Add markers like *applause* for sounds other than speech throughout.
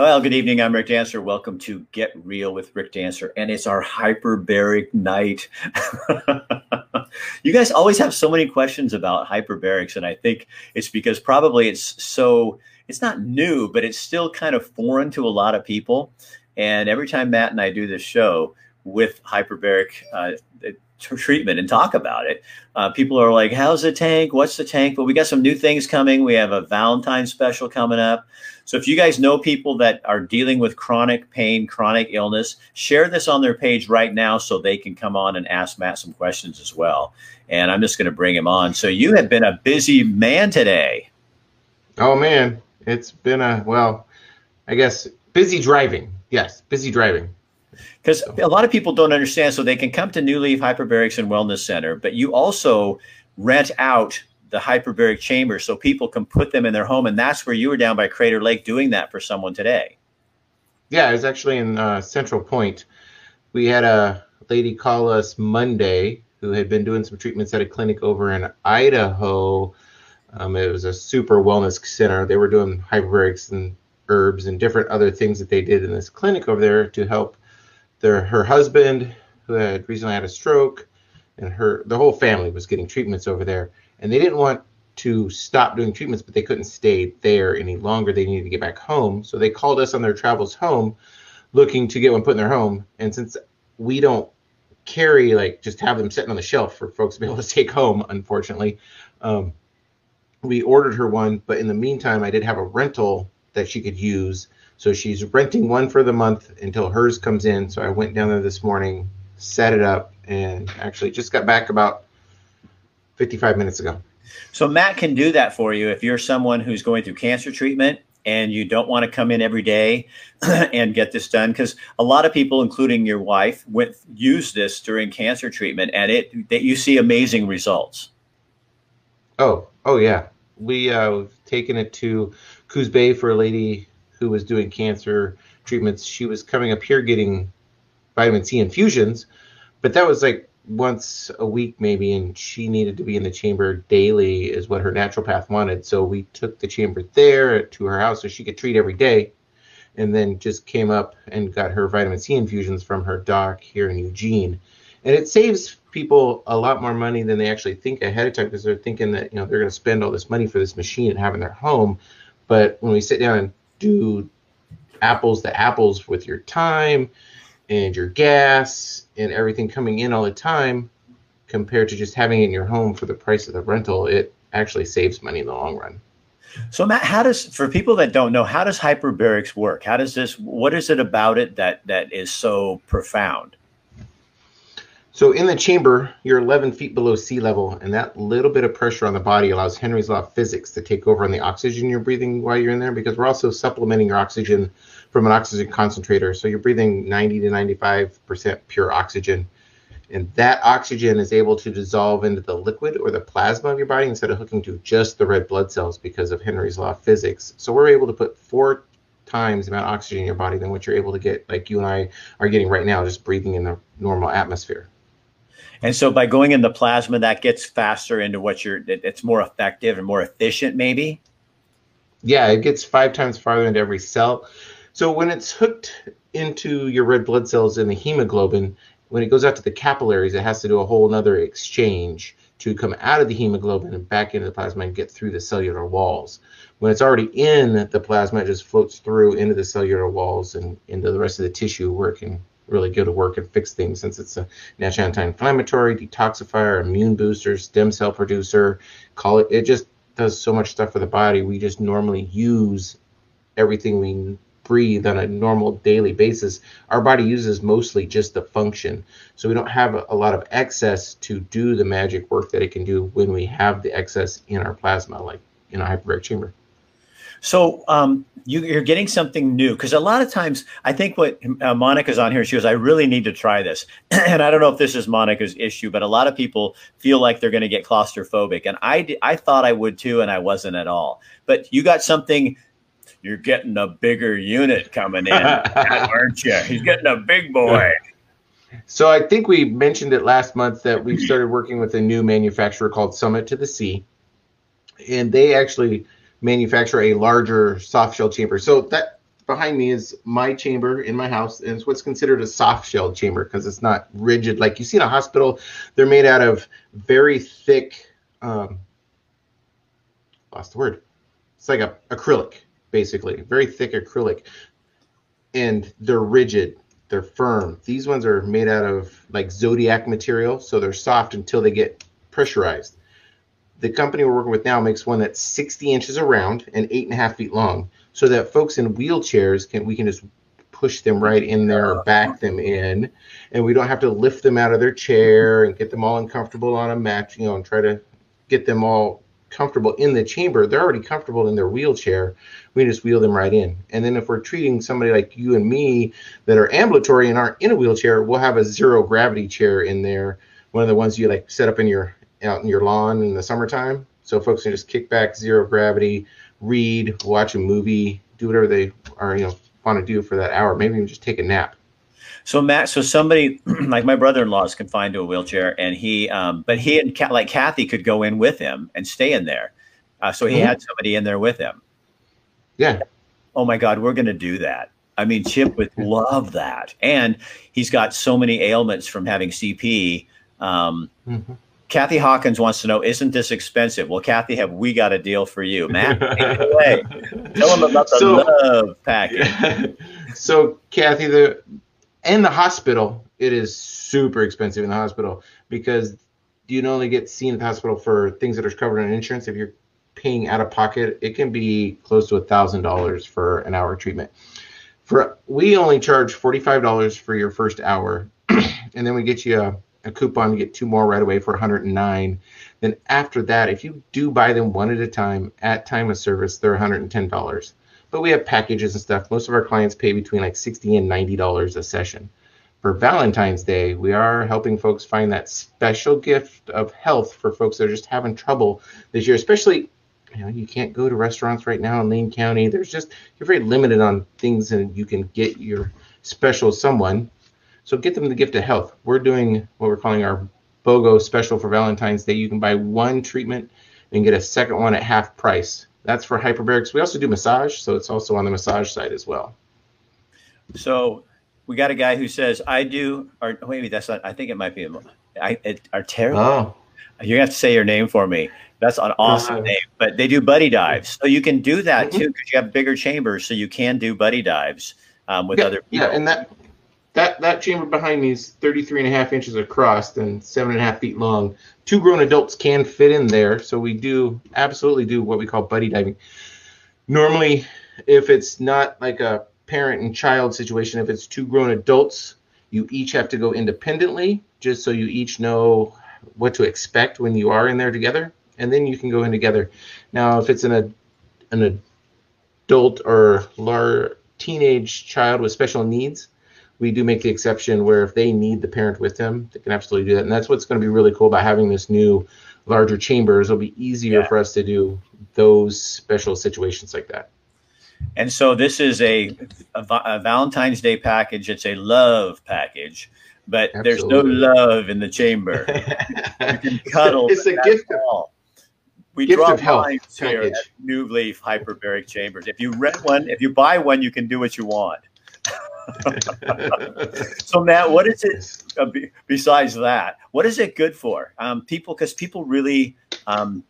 Well, good evening. I'm Rick Dancer. Welcome to Get Real with Rick Dancer. And it's our hyperbaric night. *laughs* you guys always have so many questions about hyperbarics. And I think it's because probably it's so, it's not new, but it's still kind of foreign to a lot of people. And every time Matt and I do this show with hyperbaric uh, treatment and talk about it. Uh, people are like, "How's the tank? What's the tank?" But we got some new things coming. We have a Valentine special coming up. So if you guys know people that are dealing with chronic pain, chronic illness, share this on their page right now so they can come on and ask Matt some questions as well. And I'm just going to bring him on. So you have been a busy man today. Oh man, it's been a well, I guess busy driving. Yes, busy driving because a lot of people don't understand. So they can come to New Leaf Hyperbarics and Wellness Center, but you also rent out the hyperbaric chamber so people can put them in their home, and that's where you were down by Crater Lake doing that for someone today. Yeah, it was actually in uh, Central Point. We had a lady call us Monday who had been doing some treatments at a clinic over in Idaho. Um, it was a super wellness center. They were doing hyperbarics and herbs and different other things that they did in this clinic over there to help their her husband who had recently had a stroke and her the whole family was getting treatments over there and they didn't want to stop doing treatments but they couldn't stay there any longer. They needed to get back home. So they called us on their travels home looking to get one put in their home. And since we don't carry like just have them sitting on the shelf for folks to be able to take home unfortunately um, we ordered her one. But in the meantime i did have a rental that she could use so she's renting one for the month until hers comes in. So I went down there this morning, set it up, and actually just got back about 55 minutes ago. So Matt can do that for you if you're someone who's going through cancer treatment and you don't want to come in every day *clears throat* and get this done because a lot of people including your wife went use this during cancer treatment and it that you see amazing results oh oh yeah we uh we've taken it to coos bay for a lady who was doing cancer treatments, she was coming up here getting vitamin C infusions, but that was like once a week maybe, and she needed to be in the chamber daily, is what her naturopath wanted. So we took the chamber there to her house so she could treat every day, and then just came up and got her vitamin C infusions from her doc here in Eugene. And it saves people a lot more money than they actually think ahead of time because they're thinking that you know they're going to spend all this money for this machine and have in their home. But when we sit down and do apples to apples with your time and your gas and everything coming in all the time compared to just having it in your home for the price of the rental, it actually saves money in the long run. So Matt, how does for people that don't know, how does hyperbarics work? How does this what is it about it that that is so profound? So in the chamber, you're 11 feet below sea level, and that little bit of pressure on the body allows Henry's law of physics to take over on the oxygen you're breathing while you're in there, because we're also supplementing your oxygen from an oxygen concentrator. So you're breathing 90 to 95% pure oxygen, and that oxygen is able to dissolve into the liquid or the plasma of your body instead of hooking to just the red blood cells because of Henry's law of physics. So we're able to put four times the amount of oxygen in your body than what you're able to get, like you and I are getting right now, just breathing in the normal atmosphere. And so by going in the plasma, that gets faster into what you're, it's more effective and more efficient, maybe? Yeah, it gets five times farther into every cell. So when it's hooked into your red blood cells in the hemoglobin, when it goes out to the capillaries, it has to do a whole other exchange to come out of the hemoglobin and back into the plasma and get through the cellular walls. When it's already in the plasma, it just floats through into the cellular walls and into the rest of the tissue where it can really go to work and fix things since it's a natural anti-inflammatory, detoxifier, immune booster, stem cell producer. Call it. It just does so much stuff for the body. We just normally use everything we breathe on a normal daily basis. Our body uses mostly just the function, so we don't have a, a lot of excess to do the magic work that it can do when we have the excess in our plasma, like in a hyperbaric chamber. So um, you, are getting something new because a lot of times I think what uh, Monica's on here, she goes, I really need to try this. *clears throat* and I don't know if this is Monica's issue, but a lot of people feel like they're going to get claustrophobic. And I, I thought I would too, and I wasn't at all. But you got something, you're getting a bigger unit coming in, *laughs* aren't you? He's getting a big boy. So I think we mentioned it last month that we started working with a new manufacturer called Summit to the Sea. And they actually – manufacture a larger soft shell chamber. So that behind me is my chamber in my house, and it's what's considered a soft shell chamber because it's not rigid like you see in a hospital. They're made out of very thick. Um, lost the word. It's like a acrylic, basically, very thick acrylic, and they're rigid. They're firm. These ones are made out of like zodiac material, so they're soft until they get pressurized. The company we're working with now makes one that's 60 inches around and eight and a half feet long, so that folks in wheelchairs can we can just push them right in there or back them in, and we don't have to lift them out of their chair and get them all uncomfortable on a mat, you know, and try to get them all comfortable in the chamber. They're already comfortable in their wheelchair. We just wheel them right in. And then if we're treating somebody like you and me that are ambulatory and aren't in a wheelchair, we'll have a zero gravity chair in there. One of the ones you like set up in your out in your lawn in the summertime. So folks can just kick back, zero gravity, read, watch a movie, do whatever they are, you know, want to do for that hour. Maybe even just take a nap. So Matt, so somebody *clears throat* like my brother-in-law is confined to a wheelchair, and he, um, but he and like Kathy could go in with him and stay in there. Uh, so he mm-hmm. had somebody in there with him. Yeah. Oh my God, we're going to do that. I mean, Chip would love that, and he's got so many ailments from having CP. Um, mm-hmm. Kathy Hawkins wants to know, isn't this expensive? Well, Kathy, have we got a deal for you? Matt, *laughs* away. Tell them about the so, love package. *laughs* So, Kathy, the in the hospital, it is super expensive in the hospital because you only get seen at the hospital for things that are covered in insurance. If you're paying out of pocket, it can be close to a thousand dollars for an hour treatment. For we only charge forty five dollars for your first hour, *clears throat* and then we get you a, a coupon to get two more right away for 109. Then after that, if you do buy them one at a time at time of service, they're 110 dollars but we have packages and stuff. Most of our clients pay between like 60 and 90 dollars a session. For Valentine's Day, we are helping folks find that special gift of health for folks that are just having trouble this year, especially you know, you can't go to restaurants right now in Lane County. There's just you're very limited on things and you can get your special someone. So get them the gift of health. We're doing what we're calling our BOGO special for Valentine's Day. You can buy one treatment and get a second one at half price. That's for hyperbarics. We also do massage, so it's also on the massage side as well. So we got a guy who says, "I do," or maybe that's not. I think it might be. I it, Artero. Oh, you have to say your name for me. That's an awesome uh, name. But they do buddy dives, so you can do that mm-hmm. too because you have bigger chambers, so you can do buddy dives um, with yeah, other people. Yeah, and that that that chamber behind me is 33 and a half inches across and seven and a half feet long. Two grown adults can fit in there, so we do absolutely do what we call buddy diving. Normally, if it's not like a parent and child situation, if it's two grown adults, you each have to go independently, just so you each know what to expect when you are in there together, and then you can go in together. Now, if it's an an adult or large teenage child with special needs, we do make the exception where if they need the parent with them, they can absolutely do that. And that's what's going to be really cool about having this new larger chambers. It'll be easier yeah. for us to do those special situations like that. And so this is a, a, a Valentine's Day package. It's a love package, but absolutely. there's no love in the chamber. *laughs* you can cuddle. It's a gift. Of, health. we gift drop lines here at New Leaf Hyperbaric Chambers. If you rent one, if you buy one, you can do what you want. *laughs* so Matt, what is it uh, b- besides that? What is it good for? Um, people, because people really, um,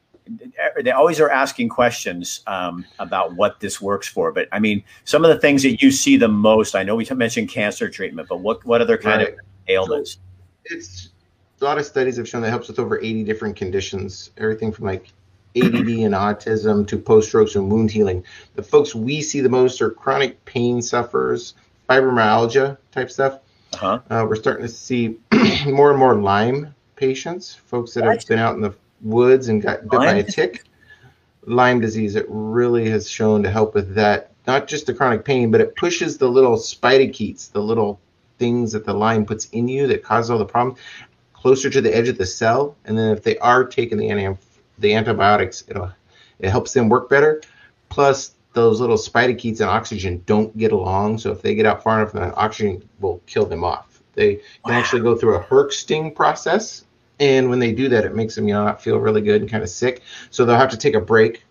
they always are asking questions um, about what this works for. But I mean, some of the things that you see the most. I know we mentioned cancer treatment, but what what other kind right. of ailments? So it's a lot of studies have shown that helps with over 80 different conditions, everything from like ADD and autism to post strokes and wound healing. The folks we see the most are chronic pain sufferers, fibromyalgia type stuff. Uh-huh. Uh, we're starting to see *clears throat* more and more Lyme patients, folks that have been out in the woods and got bit by a tick. Lyme disease, it really has shown to help with that. Not just the chronic pain, but it pushes the little spirochetes, the little things that the Lyme puts in you that cause all the problems, closer to the edge of the cell. And then if they are taking the anti- the antibiotics, it'll it helps them work better. Plus, those little spirochetes and oxygen don't get along. So if they get out far enough, then oxygen will kill them off. They can wow. actually go through a Herxing process. And when they do that, it makes them you know not feel really good and kind of sick. So they'll have to take a break,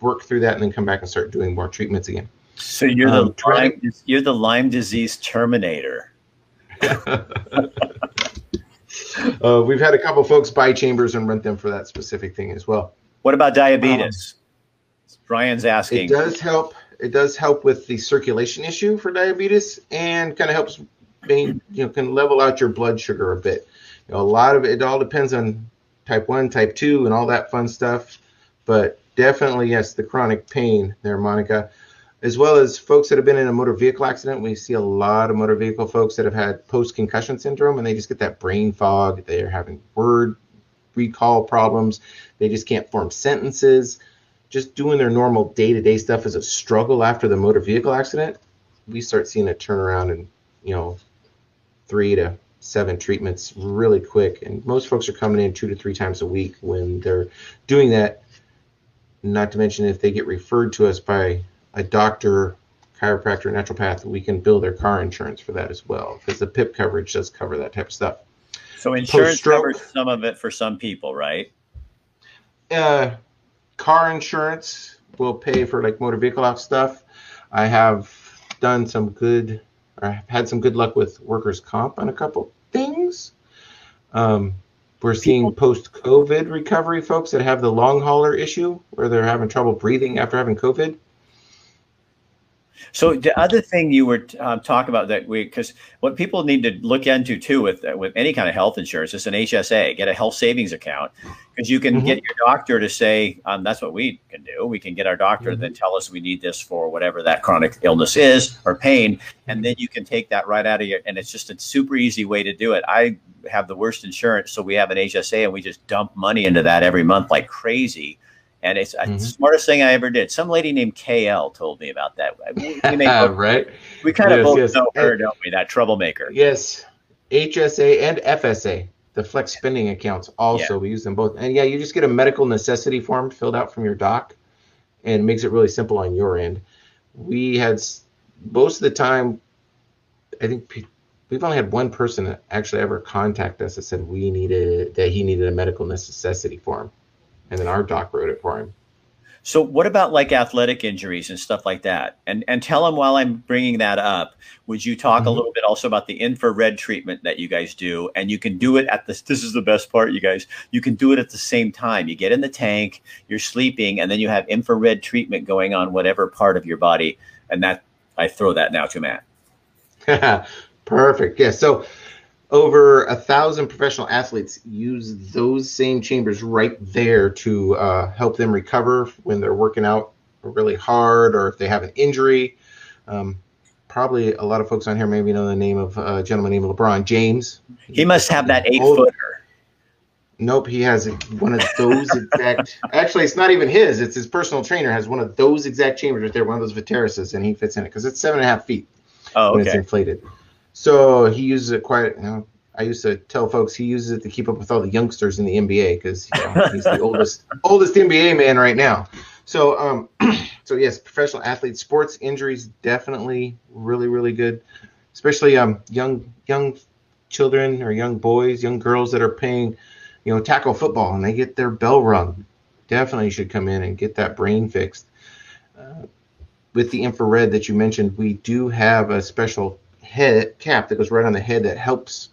work through that, and then come back and start doing more treatments again. So you're the um, Lyme, you're the Lyme disease terminator. *laughs* uh, we've had a couple folks buy chambers and rent them for that specific thing as well. What about diabetes? Um, Brian's asking. It does help. It does help with the circulation issue for diabetes, and kind of helps, you know, can level out your blood sugar a bit. You know, a lot of it, it all depends on type one, type two, and all that fun stuff. But definitely, yes, the chronic pain there, Monica as well as folks that have been in a motor vehicle accident. We see a lot of motor vehicle folks that have had post concussion syndrome and they just get that brain fog. They're having word recall problems. They just can't form sentences. Just doing their normal day to day stuff is a struggle after the motor vehicle accident. We start seeing a turnaround in, you know, three to seven treatments really quick. And most folks are coming in two to three times a week when they're doing that. Not to mention if they get referred to us by a doctor, chiropractor, naturopath, we can bill their car insurance for that as well because the PIP coverage does cover that type of stuff. So insurance covers some of it for some people, right? Uh, car insurance will pay for like motor vehicle off stuff. I have done some good, or I've had some good luck with workers' comp on a couple things. Um, we're seeing post COVID recovery folks that have the long hauler issue where they're having trouble breathing after having COVID. So the other thing you were um, talking about that we because what people need to look into too with with any kind of health insurance is an HSA, get a health savings account because you can mm-hmm. get your doctor to say um, that's what we can do. We can get our doctor mm-hmm. then tell us we need this for whatever that chronic illness is or pain, and then you can take that right out of your and it's just a super easy way to do it. I have the worst insurance, so we have an HSA and we just dump money into that every month like crazy and it's mm-hmm. the smartest thing I ever did. Some lady named KL told me about that. We, we *laughs* both, right? We kind yes, of both yes. know her, don't we? That troublemaker. Yes, HSA and FSA, the flex spending accounts. Also, yeah. we use them both. And yeah, you just get a medical necessity form filled out from your doc, and it makes it really simple on your end. We had most of the time, I think we've only had one person actually ever contact us that said we needed that he needed a medical necessity form and then our doc wrote it for him. So what about like athletic injuries and stuff like that? And and tell him while I'm bringing that up, would you talk mm-hmm. a little bit also about the infrared treatment that you guys do? And you can do it at this. This is the best part, you guys. You can do it at the same time. You get in the tank, you're sleeping, and then you have infrared treatment going on whatever part of your body. And that I throw that now to Matt. *laughs* Perfect. Yeah. So over a thousand professional athletes use those same chambers right there to uh, help them recover when they're working out really hard or if they have an injury. Um, probably a lot of folks on here maybe know the name of a gentleman named LeBron James. He must have that eight footer. Nope, he has one of those exact. actually, it's not even his; it's his personal trainer has one of those exact chambers right there, one of those Vitaerises, and he fits in it because it's seven and a half feet. Oh, okay. When it's inflated. So he uses it quite. You know, I used to tell folks he uses it to keep up with all the youngsters in the NBA because you know, he's the oldest *laughs* oldest NBA man right now. So um, *clears throat* so yes, professional athletes, sports injuries definitely really really good, especially um young young children or young boys, young girls that are playing, you know, tackle football and they get their bell rung. Definitely should come in and get that brain fixed. Uh, with the infrared that you mentioned, we do have a special head cap that goes right on the head that helps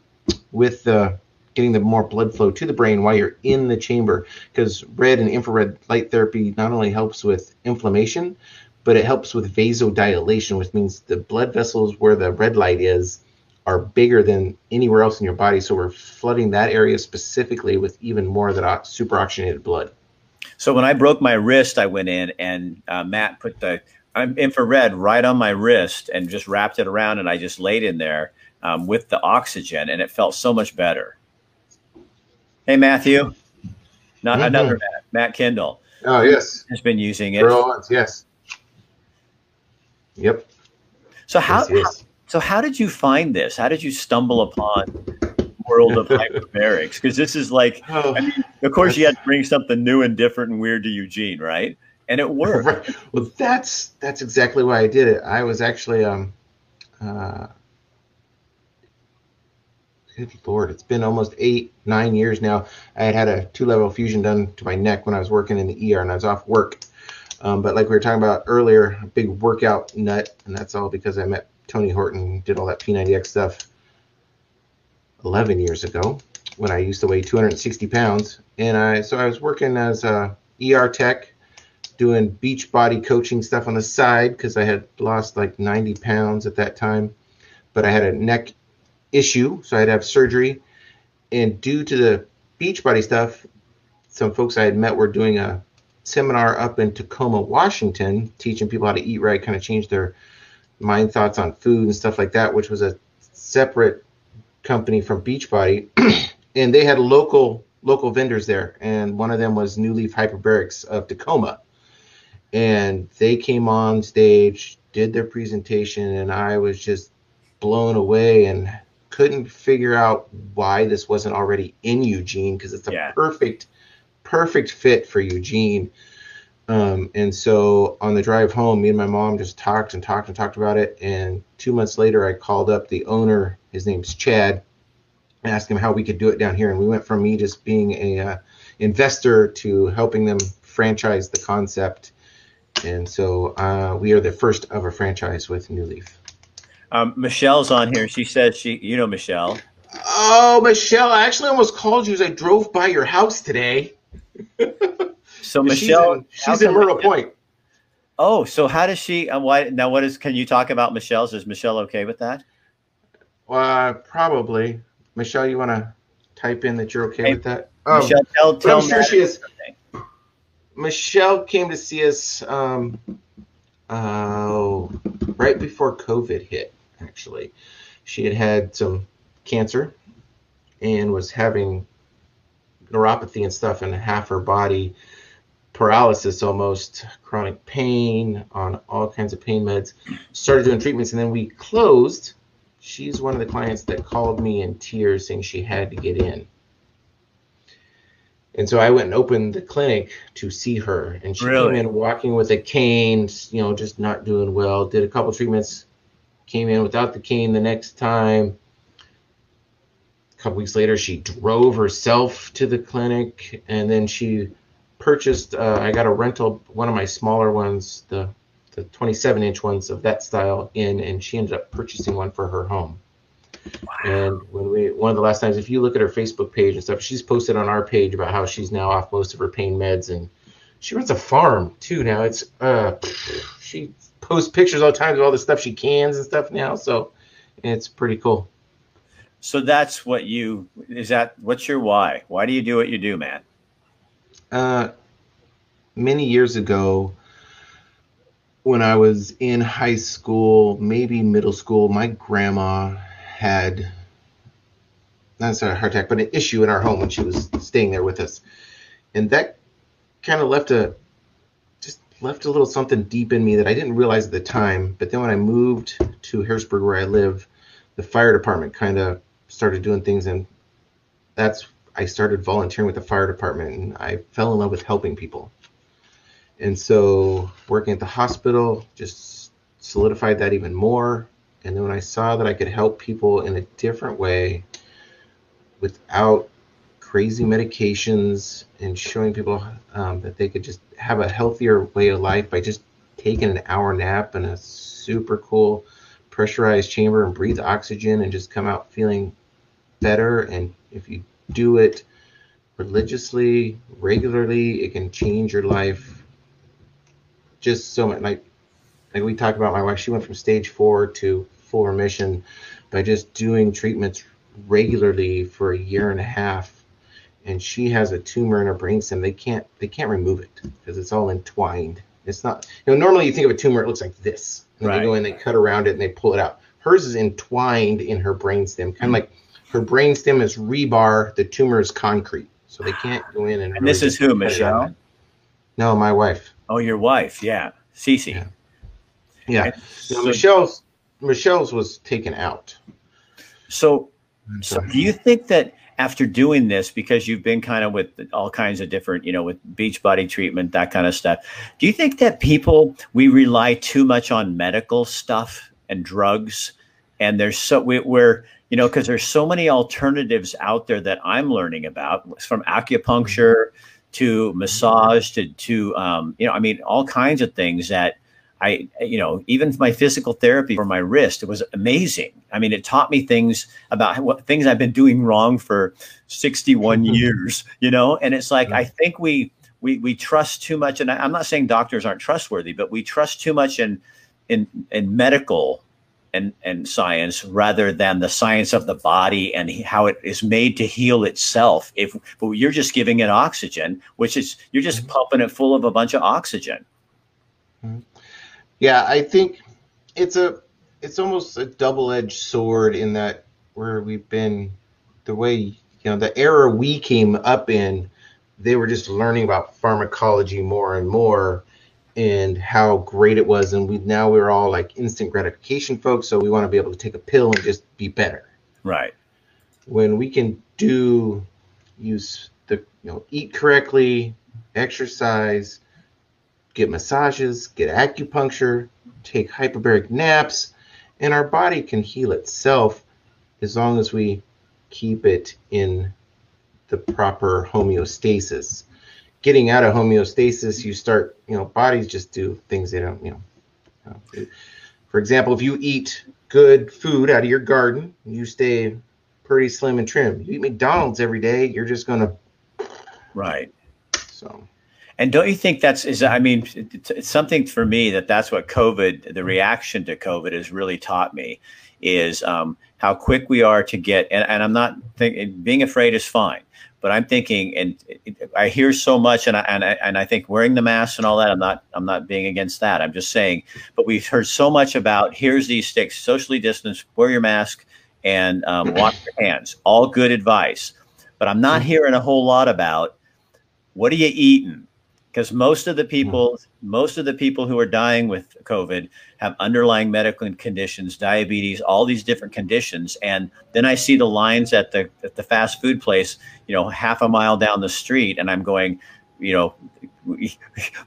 with the getting the more blood flow to the brain while you're in the chamber. Because red and infrared light therapy not only helps with inflammation but it helps with vasodilation which means the blood vessels where the red light is are bigger than anywhere else in your body. So we're flooding that area specifically with even more of that super oxygenated blood. So when i broke my wrist i went in and uh, matt put the I'm infrared right on my wrist and just wrapped it around and I just laid in there um, with the oxygen and it felt so much better. Hey, Matthew. Not mm-hmm. another Matt, Matt Kendall. Oh, yes. Has been using it. Yes. Yep. So how, yes, yes. how, so how did you find this? How did you stumble upon world of *laughs* hyperbarics? Because this is like, oh, I mean, of course, you had to bring something new and different and weird to Eugene, right? And it *laughs* worked. right. Well, that's that's exactly why I did it. I was actually um, uh, good lord, it's been almost eight nine years now. I had had a two level fusion done to my neck when I was working in the ER and I was off work. Um, but like we were talking about earlier, a big workout nut, and that's all because I met Tony Horton, did all that P90X stuff 11 years ago when I used to weigh 260 pounds. And I so I was working as a ER tech, doing Beachbody coaching stuff on the side because I had lost like 90 pounds at that time. But I had a neck issue, so I had to have surgery. And due to the Beachbody stuff, some folks I had met were doing a seminar up in Tacoma, Washington, teaching people how to eat right, kind of change their mind thoughts on food and stuff like that, which was a separate company from Beachbody. *clears throat* and they had local local vendors there, and one of them was New Leaf Hyperbarics of Tacoma. And they came on stage, did their presentation, and I was just blown away and couldn't figure out why this wasn't already in Eugene because it's a yeah. perfect perfect fit for Eugene. Um, and so on the drive home, me and my mom just talked and talked and talked about it. And two months later, I called up the owner. His name's Chad. And asked him how we could do it down here. And we went from me just being a uh, investor to helping them franchise the concept. And so uh, we are the first of a franchise with New Leaf. Um, Michelle's on here. She says she, you know, Michelle. Oh, Michelle! I actually almost called you as I drove by your house today. *laughs* so Michelle, she's in, she's in Myrtle Point. Oh, so how does she? Uh, why now? What is? Can you talk about Michelle's? Is Michelle okay with that? Uh, probably. Michelle, you want to type in that you're okay hey, with that? Um, Michelle, tell, tell I'm sure she is. Michelle came to see us um, uh, right before COVID hit. Actually, she had had some cancer and was having neuropathy and stuff in half her body, paralysis almost, chronic pain on all kinds of pain meds. Started doing treatments and then we closed. She's one of the clients that called me in tears saying she had to get in. And so I went and opened the clinic to see her. And she really? came in walking with a cane, you know, just not doing well. Did a couple treatments, came in without the cane the next time A couple weeks later, she drove herself to the clinic, and then she purchased. Uh, I got a rental, one of my smaller ones, the the 27 inch ones of that style in, and she ended up purchasing one for her home. Wow. And when we one of the last times, if you look at her Facebook page and stuff, she's posted on our page about how she's now off most of her pain meds, and she runs a farm too now. It's uh, she posts pictures all the time of all the stuff she cans and stuff now, so it's pretty cool. So that's what you is that what's your why? Why do you do what you do, man? Uh many years ago when I was in high school, maybe middle school, my grandma had not a heart attack, but an issue in our home when she was staying there with us. And that kind of left a just left a little something deep in me that I didn't realize at the time. But then when I moved to Harrisburg where I live, the fire department kind of started doing things and that's I started volunteering with the fire department and I fell in love with helping people. And so working at the hospital just solidified that even more. And then when I saw that I could help people in a different way without crazy medications and showing people um, that they could just have a healthier way of life by just taking an hour nap in a super cool pressurized chamber and breathe oxygen and just come out feeling better. And if you do it religiously, regularly, it can change your life just so much. Like, like we talked about, my wife, she went from stage four to full remission by just doing treatments regularly for a year and a half. And she has a tumor in her brainstem. They can't they can't remove it because it's all entwined. It's not you know normally you think of a tumor it looks like this and right. they go in they cut around it and they pull it out. Hers is entwined in her brainstem, kind of mm-hmm. like her brainstem is rebar. The tumor is concrete, so they can't go in and. And really this is who, Michelle? No, my wife. Oh, your wife, yeah, Cece. Yeah. Yeah. So, Michelle's Michelle's was taken out. So, so do you think that after doing this, because you've been kind of with all kinds of different, you know, with Beachbody treatment, that kind of stuff, do you think that people we rely too much on medical stuff and drugs, and there's so we, we're you know, because there's so many alternatives out there that I'm learning about from acupuncture to massage to to um, you know I mean all kinds of things that I you know even my physical therapy for my wrist it was amazing. I mean it taught me things about what things I've been doing wrong for 61 years, you know, and it's like I think we we we trust too much and I, I'm not saying doctors aren't trustworthy, but we trust too much in in in medical and, and science rather than the science of the body and how it is made to heal itself. If but you're just giving it oxygen, which is you're just mm-hmm. pumping it full of a bunch of oxygen. Mm-hmm. Yeah, I think it's a it's almost a double-edged sword in that where we've been the way you know the era we came up in, they were just learning about pharmacology more and more and how great it was. And we now we're all like instant gratification folks so we want to be able to take a pill and just be better. Right. When we can do use the you know eat correctly exercise get massages get acupuncture take hyperbaric naps and our body can heal itself as long as we keep it in the proper homeostasis getting out of homeostasis, you start, you know, bodies just do things they don't, you know. For example, if you eat good food out of your garden, you stay pretty slim and trim. You eat McDonald's every day, you're just going to. Right. So. And don't you think that's is I mean it's something for me that that's what COVID the reaction to COVID has really taught me is um, how quick we are to get and, and I'm not thinking being afraid is fine but I'm thinking, and I hear so much, and I, and I, and I think wearing the mask and all that. I'm not I'm not being against that. I'm just saying, but we've heard so much about here's these sticks, socially distance, wear your mask, and um, wash your hands. All good advice, but I'm not hearing a whole lot about what are you eating because most of the people most of the people who are dying with covid have underlying medical conditions diabetes all these different conditions. And then i see the lines at the at the fast food place you know half a mile down the street and i'm going you know *laughs*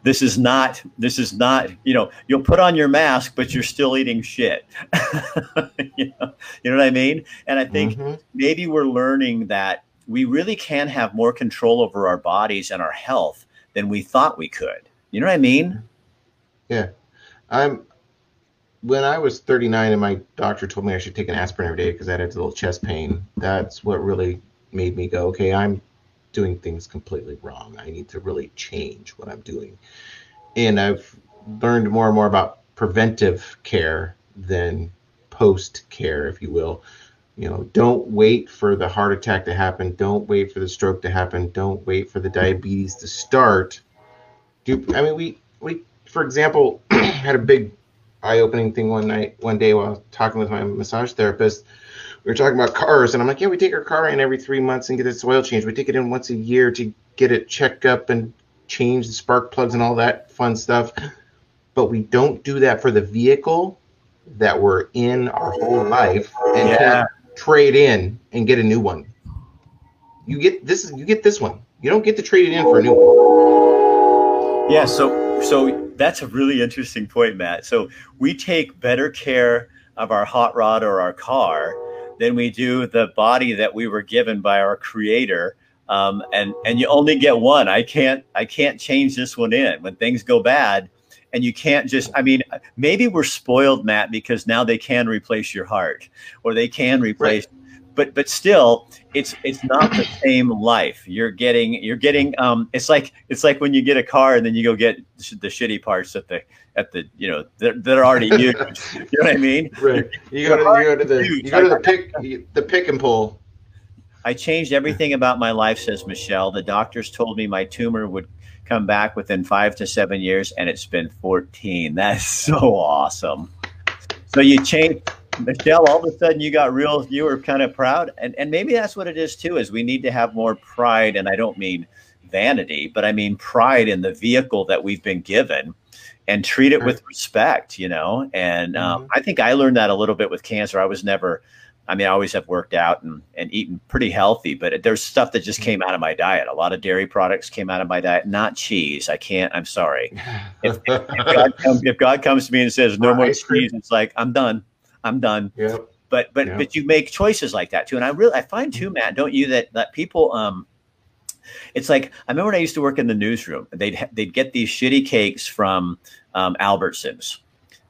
this is not this is not you know you'll put on your mask but you're still eating shit. *laughs* You, know, you know what i mean? And i think mm-hmm. maybe we're learning that we really can have more control over our bodies and our health than we thought we could. You know what I mean? Yeah. I'm when I was 39 and my doctor told me I should take an aspirin every day because I had a little chest pain, that's what really made me go, okay, I'm doing things completely wrong. I need to really change what I'm doing. And I've learned more and more about preventive care than post care, if you will you know don't wait for the heart attack to happen. Don't wait for the stroke to happen. Don't wait for the diabetes to start. Do i mean we we for example *clears throat* had a big eye-opening thing one night one day while talking with my massage therapist. We were talking about cars and i'm like yeah we take our car in every three months and get its oil changed we take it in once a year to get it checked up and change the spark plugs and all that fun stuff. But we don't do that for the vehicle that we're in our whole life and yeah trade in and get a new one. You get this you get this one. You don't get to trade it in for a new one. Yeah, so so that's a really interesting point, Matt. So we take better care of our hot rod or our car than we do the body that we were given by our creator. Um, and and you only get one. I can't I can't change this one in. When things go bad, and you can't just i mean maybe we're spoiled matt because now they can replace your heart or they can replace right. but but still it's it's not the *clears throat* same life. You're getting you're getting um it's like it's like when you get a car and then you go get the shitty parts at the at the you know that, that are already *laughs* used. You know what i mean? Right. You go to, you go to the you go to the pick the pick and pull. I changed everything about my life, says Michelle. The doctors told me my tumor would come back within five to seven years, and it's been 14. That's *laughs* so awesome. So you change, Michelle. All of a sudden, you got real. You were kind of proud, and and maybe that's what it is too. Is we need to have more pride, and I don't mean vanity, but I mean pride in the vehicle that we've been given and treat it with respect, you know. And um, mm-hmm. I think I learned that a little bit with cancer. I was never I mean, I always have worked out and, and eaten pretty healthy, but there's stuff that just came out of my diet. A lot of dairy products came out of my diet, not cheese. I can't, I'm sorry. *laughs* If, if, God, comes, if God comes to me and says, no more cheese, it's like, I'm done. I'm done. Yep. But, but, yep. but you make choices like that too. And I really, I find too, Matt, don't you, that, that people, um, It's like I remember when I used to work in the newsroom. They'd they'd get these shitty cakes from um, Albertsons,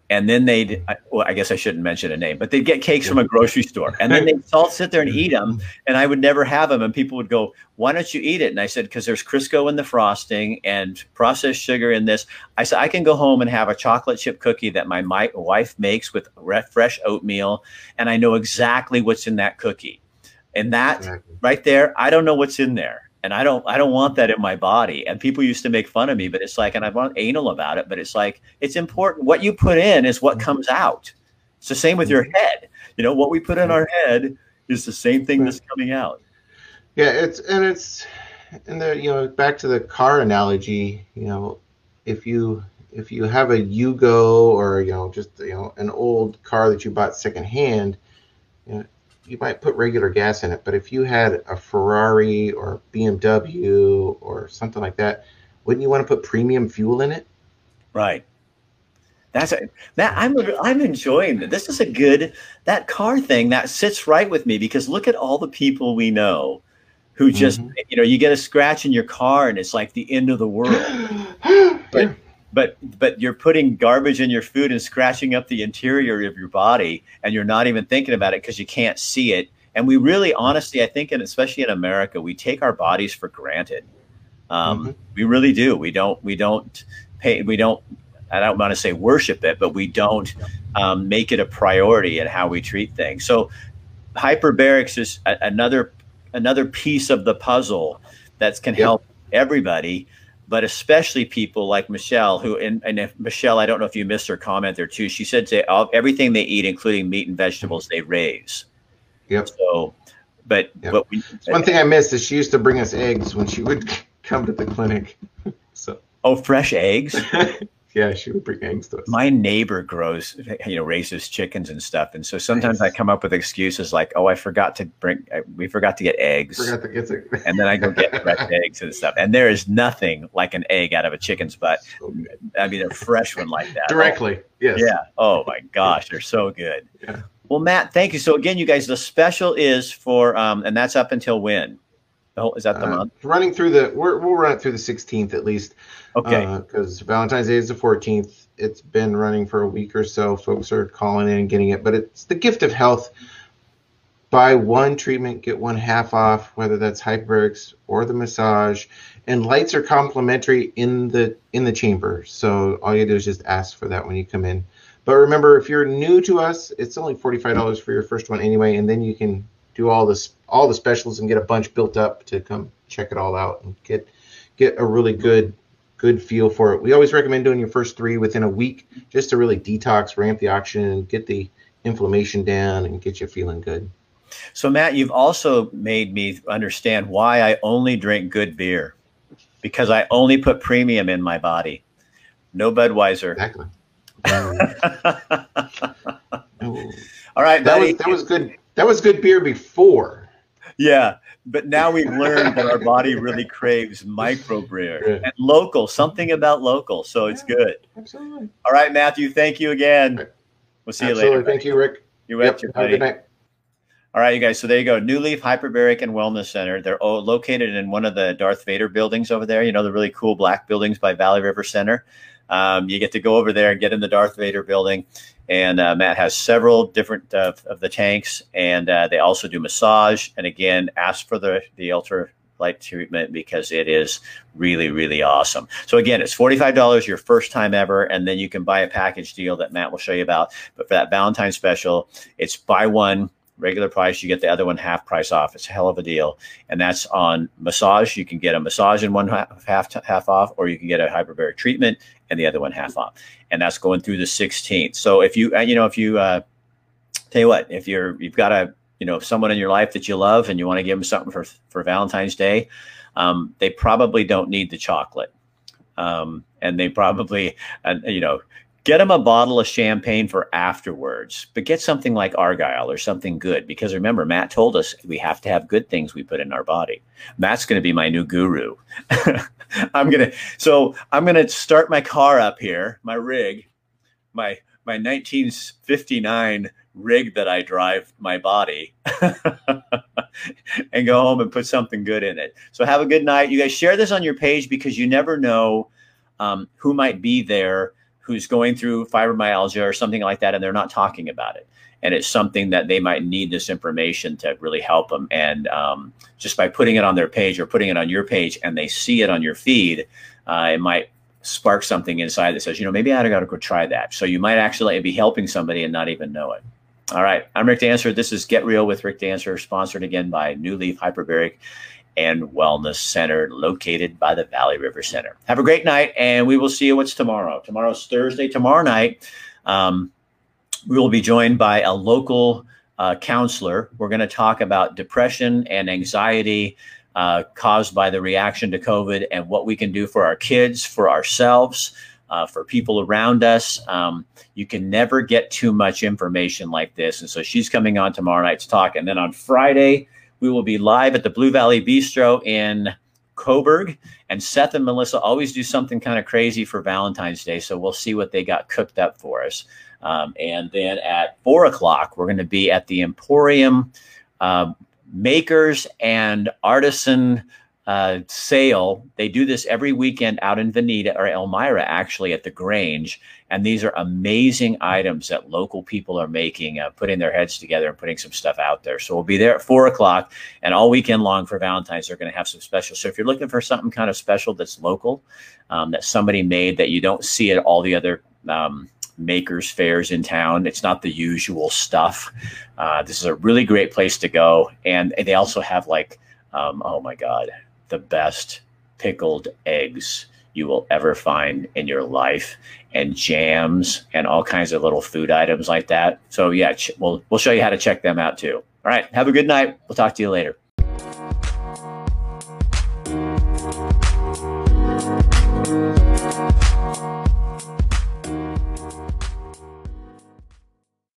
and then they'd well, I guess I shouldn't mention a name, but they'd get cakes from a grocery store, and then they'd all sit there and eat them, and I would never have them, and people would go, "Why don't you eat it?" And I said, "Because there's Crisco in the frosting and processed sugar in this." I said, "I can go home and have a chocolate chip cookie that my, my wife makes with fresh oatmeal, and I know exactly what's in that cookie." And that exactly. right there, I don't know what's in there. And I don't I don't want that in my body. And people used to make fun of me, but it's like, and I'm not anal about it, but it's like it's important. What you put in is what mm-hmm. comes out. It's the same with your mm-hmm. head. You know, what we put in our head is the same thing that's coming out. Yeah, it's and it's and the you know back to the car analogy. You know, if you if you have a Yugo or you know just you know an old car that you bought secondhand, you know, you might put regular gas in it, but if you had a Ferrari or BMW or something like that, wouldn't you want to put premium fuel in it? Right. That's a, that I'm I'm enjoying that. This is a good that car thing that sits right with me because look at all the people we know who just mm-hmm. you know you get a scratch in your car and it's like the end of the world. *gasps* but, but but you're putting garbage in your food and scratching up the interior of your body and you're not even thinking about it because you can't see it. And we really honestly i think and especially in america we take our bodies for granted. Um, mm-hmm. we really do. We don't we don't pay we don't i don't want to say worship it but we don't um, make it a priority in how we treat things. So hyperbarics is a, another another piece of the puzzle that can yep. help everybody but especially people like Michelle, who and, and if Michelle, I don't know if you missed her comment there too. She said to all, everything they eat, including meat and vegetables, they raise. Yep. So, but yep. but we, one thing I missed is she used to bring us eggs when she would *laughs* come to the clinic. *laughs* so. Oh, fresh eggs. *laughs* Yeah, she would bring eggs to us. My neighbor grows, you know, raises chickens and stuff, and so sometimes nice. I come up with excuses like, "Oh, I forgot to bring, we forgot to get eggs," forgot to get the- *laughs* and then I go get fresh eggs and stuff. And there is nothing like an egg out of a chicken's butt. So I mean, a fresh one like that. Directly, oh, yes. Yeah. Oh my *laughs* gosh, they're so good. Yeah. Well, Matt, thank you. So again, you guys, the special is for, um, and that's up until when? Oh, is that the uh, month? Running through the, we will run it through the 16th at least. Okay. Because uh, Valentine's Day is the 14th. It's been running for a week or so. Folks are calling in and getting it, but it's the gift of health. Buy one treatment, get one half off, whether that's hyperbarics or the massage. And lights are complimentary in the in the chamber. So all you do is just ask for that when you come in. But remember, if you're new to us, it's only $45 for your first one anyway, and then you can do all this all the specials and get a bunch built up to come check it all out and get get a really good good feel for it. We always recommend doing your first three within a week just to really detox, ramp the oxygen, get the inflammation down, and get you feeling good. So, Matt, you've also made me understand why I only drink good beer because I only put premium in my body. No Budweiser. Exactly. *laughs* All right, that was that was good. That was good beer before. Yeah, but now we've learned that our body really *laughs* craves microbrew and local, something about local. So it's yeah, good. Absolutely. All right, Matthew. Thank you again. We'll see absolutely. you later. Thank you, Rick. You're yep. Have a good night. All right, you guys. So there you go. New Leaf Hyperbaric and Wellness Center. They're located in one of the Darth Vader buildings over there. You know, the really cool black buildings by Valley River Center. Um, you get to go over there and get in the Darth Vader building. And uh, Matt has several different uh, of the tanks, and uh, they also do massage. And again, ask for the the ultra light treatment because it is really really awesome. So again, it's forty five dollars your first time ever, and then you can buy a package deal that Matt will show you about. But for that Valentine special, it's buy one regular price. You get the other one half price off. It's a hell of a deal, and that's on massage. You can get a massage in one half half, half off, or you can get a hyperbaric treatment and the other one half off, and that's going through the 16th. So if you uh, you know if you uh, tell you what, if you're you've got a you know someone in your life that you love and you want to give them something for for Valentine's Day, um, they probably don't need the chocolate. Um, and they probably, uh, you know, get them a bottle of champagne for afterwards, but get something like Argyle or something good. Because remember, Matt told us we have to have good things we put in our body. Matt's going to be my new guru. *laughs* I'm going to, so I'm going to start my car up here, my rig, my, my 1959 rig that I drive my body. *laughs* and go home and put something good in it. So have a good night. You guys share this on your page because you never know um, who might be there who's going through fibromyalgia or something like that, and they're not talking about it. And it's something that they might need this information to really help them. And um, just by putting it on their page or putting it on your page and they see it on your feed, uh, it might spark something inside that says, you know, maybe I got to go try that. So you might actually be helping somebody and not even know it. All right. I'm Rick Dancer. This is Get Real with Rick Dancer, sponsored again by New Leaf Hyperbaric and Wellness Center, located by the Valley River Center. Have a great night, and we will see you. What's tomorrow? Tomorrow's Thursday. Tomorrow night, um, we will be joined by a local uh, counselor. We're going to talk about depression and anxiety uh, caused by the reaction to COVID and what we can do for our kids, for ourselves uh, for people around us. Um, you can never get too much information like this. And so she's coming on tomorrow night to talk. And then on Friday, we will be live at the Blue Valley Bistro in Coburg. And Seth and Melissa always do something kind of crazy for Valentine's Day. So we'll see what they got cooked up for us. Um, and then at four o'clock, we're going to be at the Emporium uh, Makers and Artisan uh, sale. They do this every weekend out in Veneta or Elmira, actually, at the Grange. And these are amazing items that local people are making, uh, putting their heads together and putting some stuff out there. So we'll be there at four o'clock and all weekend long for Valentine's. They're going to have some special. So if you're looking for something kind of special that's local, um, that somebody made that you don't see at all the other um, makers fairs in town. It's not the usual stuff. Uh, this is a really great place to go, and, and they also have like, um, oh my god, the best pickled eggs you will ever find in your life and jams and all kinds of little food items like that. So yeah, we'll we'll show you how to check them out too. All right, have a good night. We'll talk to you later.